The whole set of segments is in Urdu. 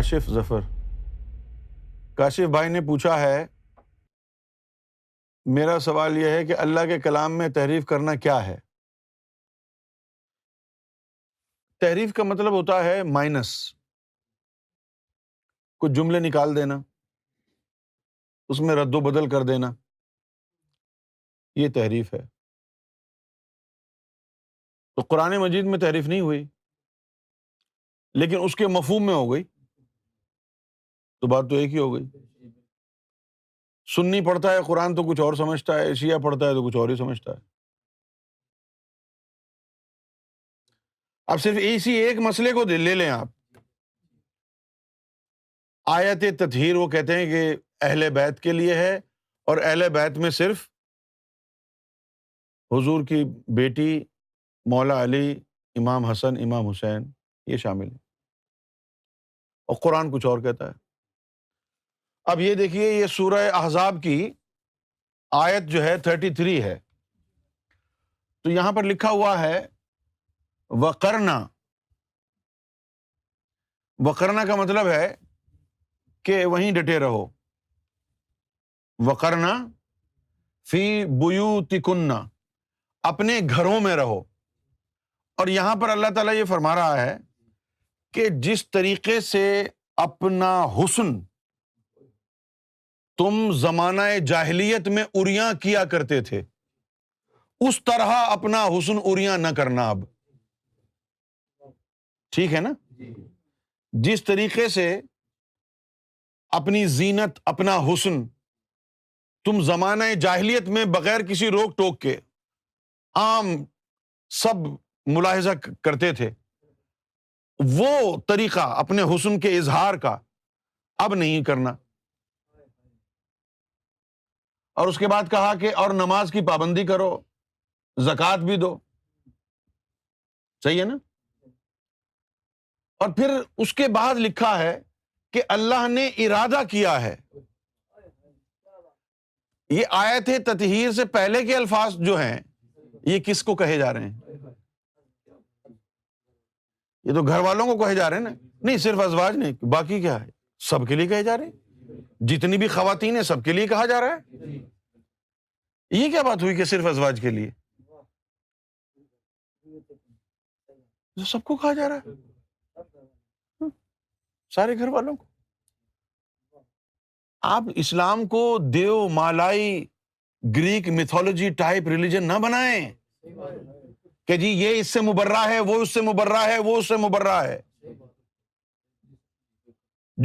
کاشف ظفر کاشف بھائی نے پوچھا ہے میرا سوال یہ ہے کہ اللہ کے کلام میں تحریف کرنا کیا ہے تحریف کا مطلب ہوتا ہے مائنس کچھ جملے نکال دینا اس میں رد و بدل کر دینا یہ تحریف ہے تو قرآن مجید میں تحریف نہیں ہوئی لیکن اس کے مفہوم میں ہو گئی تو بات تو ایک ہی ہو گئی سننی پڑتا ہے قرآن تو کچھ اور سمجھتا ہے ایشیا پڑھتا ہے تو کچھ اور ہی سمجھتا ہے اب صرف اسی ایک مسئلے کو لے لیں آپ آیت تطہیر وہ کہتے ہیں کہ اہل بیت کے لیے ہے اور اہل بیت میں صرف حضور کی بیٹی مولا علی امام حسن امام حسین یہ شامل اور قرآن کچھ اور کہتا ہے اب یہ دیکھیے یہ سورہ احزاب کی آیت جو ہے تھرٹی تھری ہے تو یہاں پر لکھا ہوا ہے وکرنا وکرنا کا مطلب ہے کہ وہیں ڈٹے رہو وکرنا فی تکنا اپنے گھروں میں رہو اور یہاں پر اللہ تعالیٰ یہ فرما رہا ہے کہ جس طریقے سے اپنا حسن تم زمانہ جاہلیت میں اریا کیا کرتے تھے اس طرح اپنا حسن اریا نہ کرنا اب ٹھیک ہے نا جی۔ جس طریقے سے اپنی زینت اپنا حسن تم زمانہ جاہلیت میں بغیر کسی روک ٹوک کے عام سب ملاحظہ کرتے تھے وہ طریقہ اپنے حسن کے اظہار کا اب نہیں کرنا اور اس کے بعد کہا کہ اور نماز کی پابندی کرو زکوٰۃ بھی دو صحیح ہے نا اور پھر اس کے بعد لکھا ہے کہ اللہ نے ارادہ کیا ہے یہ آئے تھے تتہیر سے پہلے کے الفاظ جو ہیں یہ کس کو کہے جا رہے ہیں یہ تو گھر والوں کو کہے جا رہے ہیں نا نہیں صرف ازواج نہیں باقی کیا ہے سب کے لیے کہے جا رہے ہیں جتنی بھی خواتین ہیں سب کے لیے کہا جا رہا ہے یہ کیا بات ہوئی کہ صرف ازواج کے لیے جو سب کو کہا جا رہا ہے سارے گھر والوں کو آپ اسلام کو دیو مالائی گریک میتھولوجی ٹائپ ریلیجن نہ بنائے کہ جی یہ اس سے مبرہ ہے وہ اس سے مبرہ ہے وہ اس سے مبرہ ہے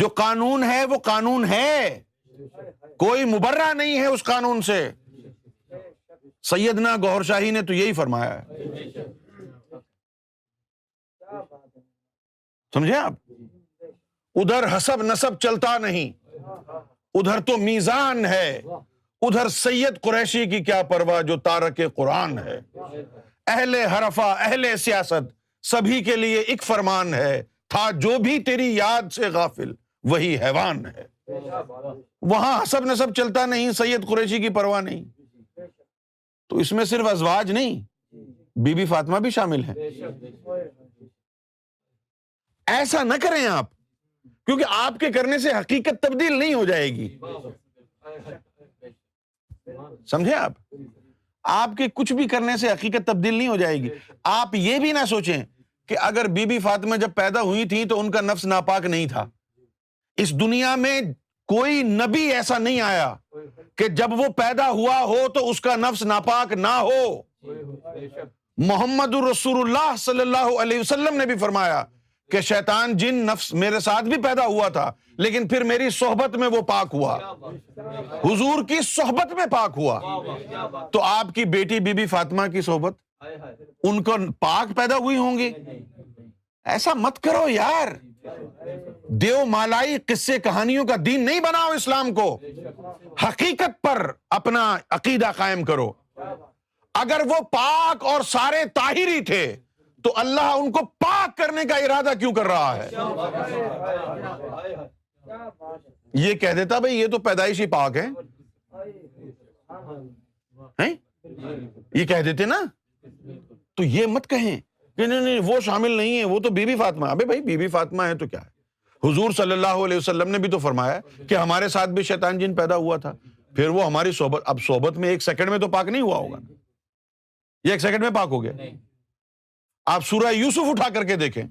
جو قانون ہے وہ قانون ہے کوئی مبرہ نہیں ہے اس قانون سے سیدنا گور شاہی نے تو یہی فرمایا ہے سمجھے آپ ادھر حسب نصب چلتا نہیں ادھر تو میزان ہے ادھر سید قریشی کی کیا پرواہ جو تارک قرآن ہے اہل حرفہ اہل سیاست سبھی کے لیے ایک فرمان ہے تھا جو بھی تیری یاد سے غافل وہی حیوان ہے وہاں حسب نصب چلتا نہیں سید قریشی کی پرواہ نہیں تو اس میں صرف ازواج نہیں بی فاطمہ بھی شامل ہے ایسا نہ کریں آپ کیونکہ آپ کے کرنے سے حقیقت تبدیل نہیں ہو جائے گی سمجھے آپ آپ کے کچھ بھی کرنے سے حقیقت تبدیل نہیں ہو جائے گی آپ یہ بھی نہ سوچیں کہ اگر بی بی فاطمہ جب پیدا ہوئی تھی تو ان کا نفس ناپاک نہیں تھا اس دنیا میں کوئی نبی ایسا نہیں آیا کہ جب وہ پیدا ہوا ہو تو اس کا نفس ناپاک نہ ہو محمد الرسول اللہ صلی اللہ علیہ وسلم نے بھی فرمایا کہ شیطان جن نفس میرے ساتھ بھی پیدا ہوا تھا لیکن پھر میری صحبت میں وہ پاک ہوا حضور کی صحبت میں پاک ہوا تو آپ کی بیٹی بی بی فاطمہ کی صحبت ان کو پاک پیدا ہوئی ہوں گی ایسا مت کرو یار دیو مالائی قصے کہانیوں کا دین نہیں بناؤ اسلام کو حقیقت پر اپنا عقیدہ قائم کرو اگر وہ پاک اور سارے تاہری تھے تو اللہ ان کو پاک کرنے کا ارادہ کیوں کر رہا ہے یہ کہہ دیتا بھائی یہ تو پیدائشی پاک ہے یہ کہہ دیتے نا تو یہ مت کہیں نہیں نہیں نہیں وہ شامل نہیں ہے وہ تو بی بی فاطمہ ابھی بھائی بی بی فاطمہ ہے تو کیا ہے حضور صلی اللہ علیہ وسلم نے بھی تو فرمایا کہ ہمارے ساتھ بھی شیطان جن پیدا ہوا تھا پھر وہ ہماری صحبت اب صحبت میں ایک سیکنڈ میں تو پاک نہیں ہوا ہوگا یہ ایک سیکنڈ میں پاک ہو گیا آپ سورہ یوسف اٹھا کر کے دیکھیں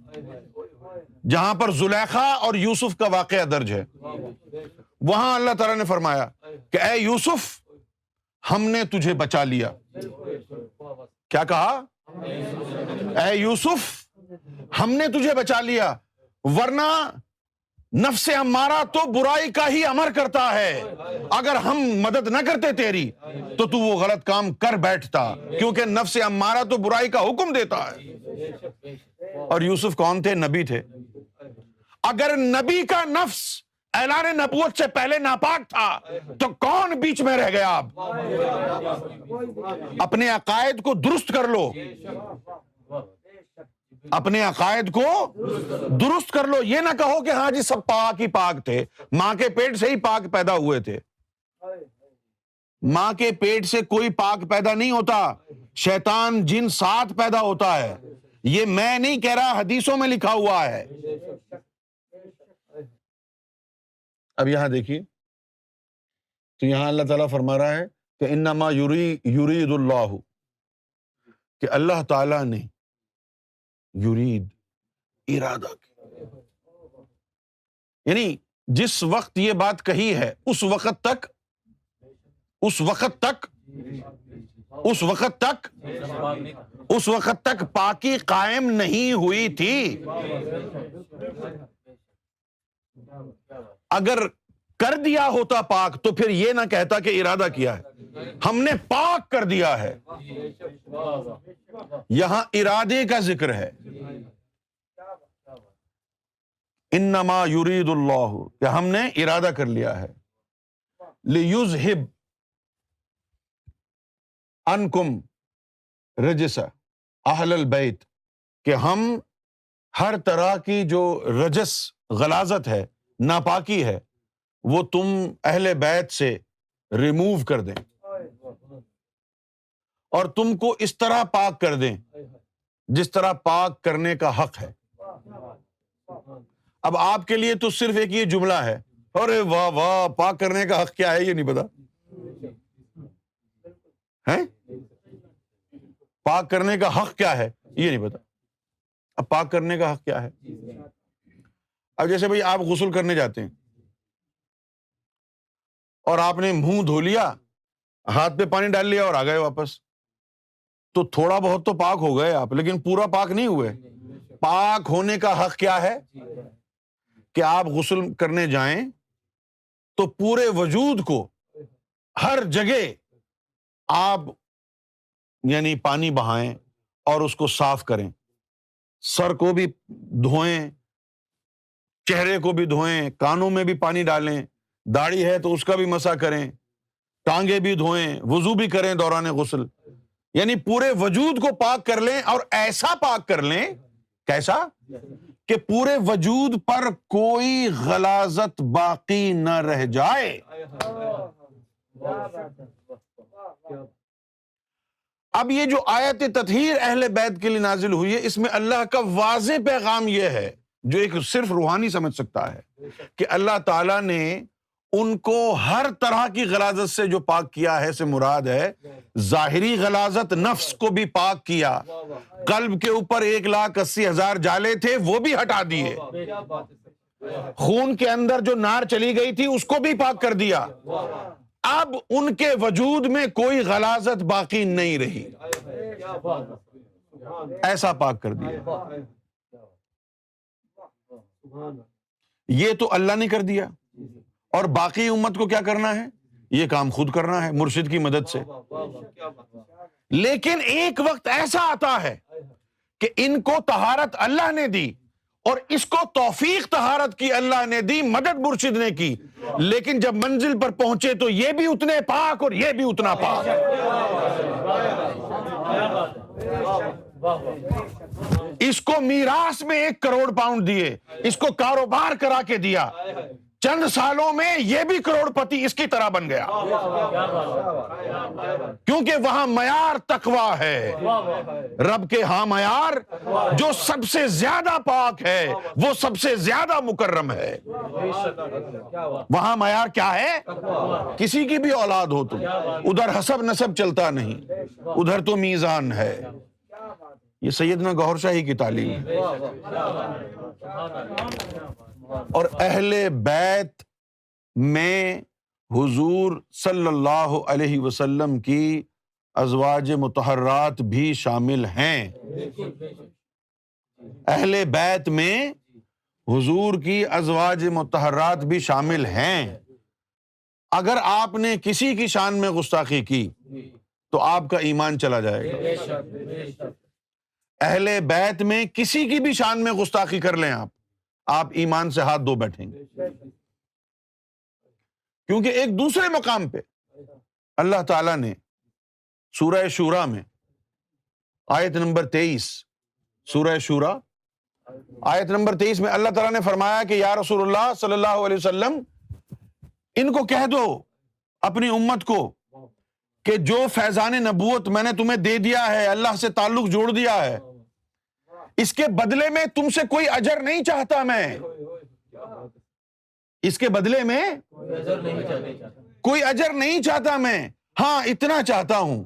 جہاں پر زلیخا اور یوسف کا واقعہ درج ہے وہاں اللہ تعالیٰ نے فرمایا کہ اے یوسف ہم نے تجھے بچا لیا کیا کہا اے یوسف ہم نے تجھے بچا لیا ورنہ نفس ہمارا تو برائی کا ہی امر کرتا ہے اگر ہم مدد نہ کرتے تیری تو تو وہ غلط کام کر بیٹھتا کیونکہ نفس ہمارا تو برائی کا حکم دیتا ہے اور یوسف کون تھے نبی تھے اگر نبی کا نفس اعلان نبوت سے پہلے ناپاک تھا تو کون بیچ میں رہ گیا آپ اپنے عقائد کو درست کر لو اپنے عقائد کو درست کر لو یہ نہ کہو کہ ہاں جی سب پاک ہی پاک تھے ماں کے پیٹ سے ہی پاک پیدا ہوئے تھے ماں کے پیٹ سے کوئی پاک پیدا نہیں ہوتا شیطان جن ساتھ پیدا ہوتا ہے یہ میں نہیں کہہ رہا حدیثوں میں لکھا ہوا ہے اب یہاں دیکھیے تو یہاں اللہ تعالیٰ فرما رہا ہے کہ انما یوری یورید اللہ کہ اللہ تعالیٰ نے یورید ارادہ کیا یعنی جس وقت یہ بات کہی ہے اس وقت تک اس وقت تک اس وقت تک اس وقت تک پاکی قائم نہیں ہوئی تھی اگر کر دیا ہوتا پاک تو پھر یہ نہ کہتا کہ ارادہ کیا ہے ہم نے پاک کر دیا ہے یہاں ارادے کا ذکر ہے انما یرید اللہ کہ ہم نے ارادہ کر لیا ہے انکم رجسا اہل البیت کہ ہم ہر طرح کی جو رجس غلازت ہے ناپاکی ہے وہ تم اہل بیت سے ریموو کر دیں اور تم کو اس طرح پاک کر دیں جس طرح پاک کرنے کا حق ہے اب آپ کے لیے تو صرف ایک یہ جملہ ہے ارے واہ واہ پاک کرنے کا حق کیا ہے یہ نہیں پتا ہے پاک کرنے کا حق کیا ہے یہ نہیں پتا اب پاک کرنے کا حق کیا ہے اب جیسے بھائی آپ غسل کرنے جاتے ہیں اور آپ نے منہ دھو لیا ہاتھ پہ پانی ڈال لیا اور آ گئے واپس تو تھوڑا بہت تو پاک ہو گئے آپ لیکن پورا پاک نہیں ہوئے پاک ہونے کا حق کیا ہے کہ آپ غسل کرنے جائیں تو پورے وجود کو ہر جگہ آپ یعنی پانی بہائیں اور اس کو صاف کریں سر کو بھی دھوئیں چہرے کو بھی دھوئیں کانوں میں بھی پانی ڈالیں داڑھی ہے تو اس کا بھی مسا کریں ٹانگیں بھی دھوئیں وضو بھی کریں دوران غسل یعنی پورے وجود کو پاک کر لیں اور ایسا پاک کر لیں کیسا کہ پورے وجود پر کوئی غلازت باقی نہ رہ جائے اب یہ جو آیت تطہیر اہل بیت کے لیے نازل ہوئی ہے اس میں اللہ کا واضح پیغام یہ ہے جو ایک صرف روحانی سمجھ سکتا ہے کہ اللہ تعالیٰ نے ان کو ہر طرح کی غلازت سے جو پاک کیا ہے سے مراد ہے ظاہری غلازت نفس کو بھی پاک کیا قلب کے اوپر ایک لاکھ اسی ہزار جالے تھے وہ بھی ہٹا دیے خون کے اندر جو نار چلی گئی تھی اس کو بھی پاک کر دیا اب ان کے وجود میں کوئی غلازت باقی نہیں رہی ایسا پاک کر دیا یہ تو اللہ نے کر دیا جی، جی۔ اور باقی امت کو کیا کرنا ہے یہ کام خود کرنا ہے مرشد کی مدد سے لیکن ایک وقت ایسا آتا ہے کہ ان کو تہارت اللہ نے دی اور اس کو توفیق تہارت کی اللہ نے دی مدد مرشد نے کی لیکن جب منزل پر پہنچے تو یہ بھی اتنے پاک اور یہ بھی اتنا پاک اس کو میراث میں ایک کروڑ پاؤنڈ دیے اس کو کاروبار کرا کے دیا چند سالوں میں یہ بھی کروڑ پتی اس کی طرح بن گیا کیونکہ وہاں معیار تخوا ہے رب کے ہاں معیار جو سب سے زیادہ پاک ہے وہ سب سے زیادہ مکرم ہے وہاں معیار کیا ہے کسی کی بھی اولاد ہو تو ادھر حسب نصب چلتا نہیں ادھر تو میزان ہے یہ سیدنا گوھر شاہی کی تعلیم ہے جی، اور اہل بیت میں حضور صلی اللہ علیہ وسلم کی ازواج متحرات بھی شامل ہیں اہل بیت میں حضور کی ازواج متحرات بھی شامل ہیں اگر آپ نے کسی کی شان میں گستاخی کی تو آپ کا ایمان چلا جائے گا اہل بیت میں کسی کی بھی شان میں گستاخی کر لیں آپ آپ ایمان سے ہاتھ دو بیٹھیں گے کیونکہ ایک دوسرے مقام پہ اللہ تعالی نے سورہ شورا میں آیت نمبر تیئیس سورہ شورا آیت نمبر تیئیس میں اللہ تعالیٰ نے فرمایا کہ یا رسول اللہ صلی اللہ علیہ وسلم ان کو کہہ دو اپنی امت کو کہ جو فیضان نبوت میں نے تمہیں دے دیا ہے اللہ سے تعلق جوڑ دیا ہے اس کے بدلے میں تم سے کوئی اجر نہیں چاہتا میں اس کے بدلے میں کوئی اجر نہیں چاہتا میں ہاں اتنا چاہتا ہوں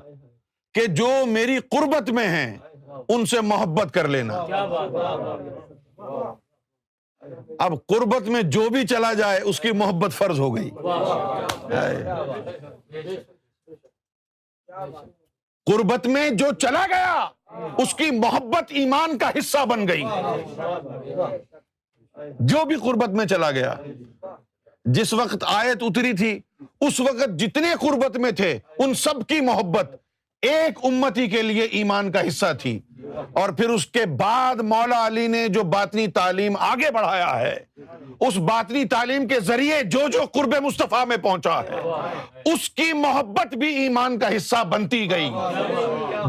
کہ جو میری قربت میں ہیں ان سے محبت کر لینا اب قربت میں جو بھی چلا جائے اس کی محبت فرض ہو گئی قربت میں جو چلا گیا اس کی محبت ایمان کا حصہ بن گئی جو بھی قربت میں چلا گیا جس وقت آیت اتری تھی اس وقت جتنے قربت میں تھے ان سب کی محبت ایک امتی کے لیے ایمان کا حصہ تھی اور پھر اس کے بعد مولا علی نے جو باطنی تعلیم آگے بڑھایا ہے اس باطنی تعلیم کے ذریعے جو جو قرب مصطفیٰ میں پہنچا ہے اس کی محبت بھی ایمان کا حصہ بنتی گئی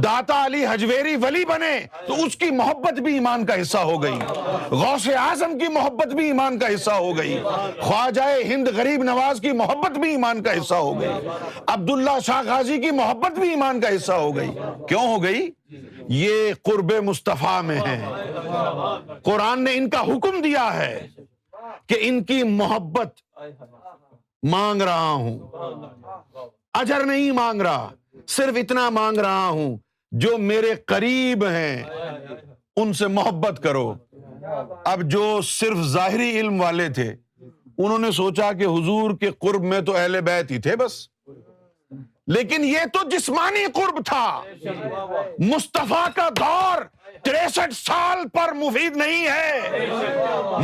داتا علی حجویری ولی بنے تو اس کی محبت بھی ایمان کا حصہ ہو گئی غوث آزم کی محبت بھی ایمان کا حصہ ہو گئی خواجہ ہند غریب نواز کی محبت بھی ایمان کا حصہ ہو گئی عبداللہ شاہ غازی کی محبت بھی ایمان کا حصہ ہو گئی کیوں ہو گئی یہ قرب مصطفیٰ میں ہے قرآن نے ان کا حکم دیا ہے کہ ان کی محبت مانگ رہا ہوں اجر نہیں مانگ رہا صرف اتنا مانگ رہا ہوں جو میرے قریب ہیں ان سے محبت کرو اب جو صرف ظاہری علم والے تھے انہوں نے سوچا کہ حضور کے قرب میں تو اہل بیت ہی تھے بس لیکن یہ تو جسمانی قرب تھا مصطفیٰ کا دور تریسٹھ سال پر مفید نہیں ہے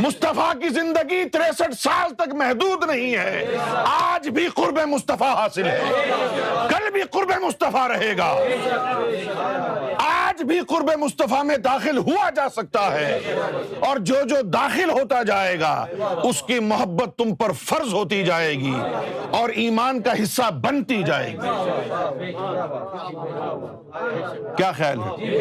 مصطفیٰ کی زندگی تریسٹھ سال تک محدود نہیں ہے آج بھی قرب مصطفیٰ حاصل ہے کل بھی قرب مصطفیٰ رہے گا آج بھی قرب مصطفیٰ میں داخل ہوا جا سکتا ہے اور جو جو داخل ہوتا جائے گا اس کی محبت تم پر فرض ہوتی جائے گی اور ایمان کا حصہ بنتی جائے گی کیا خیال ہے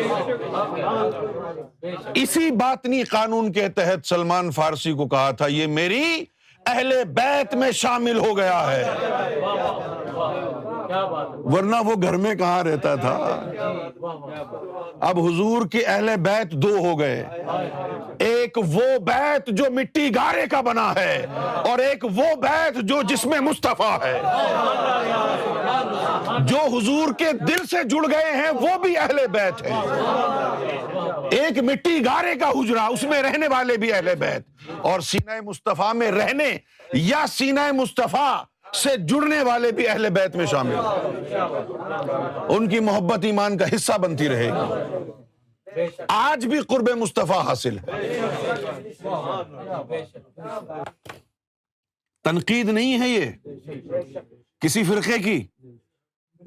اسی باطنی قانون کے تحت سلمان فارسی کو کہا تھا یہ میری اہل بیت میں شامل ہو گیا ہے ورنہ وہ گھر میں کہاں رہتا تھا اب حضور کے اہل بیت دو ہو گئے ایک وہ بیت جو مٹی گارے کا بنا ہے اور ایک وہ بیت جو جس میں مصطفیٰ ہے جو حضور کے دل سے جڑ گئے ہیں وہ بھی اہل بیت ہیں ایک مٹی گارے کا حجرا اس میں رہنے والے بھی اہل بیت اور سینہ مصطفیٰ میں رہنے یا سینہ مصطفیٰ سے جڑنے والے بھی اہل بیت میں شامل ان کی محبت ایمان کا حصہ بنتی رہے گی آج بھی قرب مصطفیٰ حاصل ہے تنقید نہیں ہے یہ کسی فرقے کی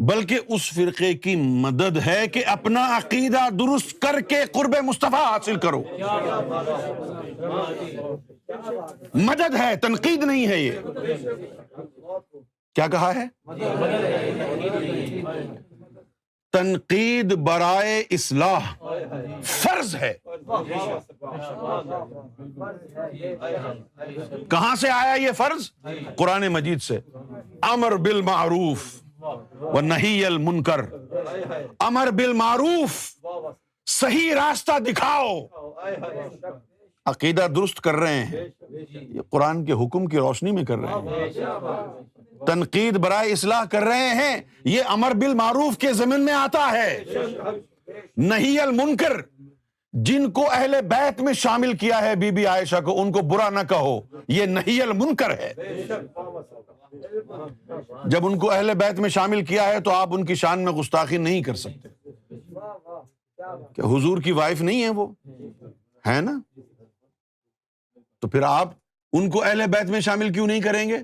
بلکہ اس فرقے کی مدد ہے کہ اپنا عقیدہ درست کر کے قرب مصطفیٰ حاصل کرو مدد ہے تنقید نہیں ہے یہ کیا کہا ہے تنقید برائے اصلاح فرض ہے کہاں سے آیا یہ فرض قرآن مجید سے امر بالمعروف معروف نہیں المنمرل معروف صحیح راستہ دکھاؤ عقیدہ درست کر رہے ہیں یہ قرآن کے حکم کی روشنی میں کر رہے ہیں تنقید برائے اصلاح کر رہے ہیں یہ امر بل معروف کے زمین میں آتا ہے نہیں المنکر جن کو اہل بیت میں شامل کیا ہے بی بی عائشہ کو ان کو برا نہ کہو یہ نہیں المنکر ہے جب ان کو اہل بیت میں شامل کیا ہے تو آپ ان کی شان میں گستاخی نہیں کر سکتے کہ حضور کی وائف نہیں ہے وہ ہے نا تو پھر آپ ان کو اہل بیت میں شامل کیوں نہیں کریں گے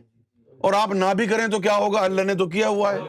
اور آپ نہ بھی کریں تو کیا ہوگا اللہ نے تو کیا ہوا ہے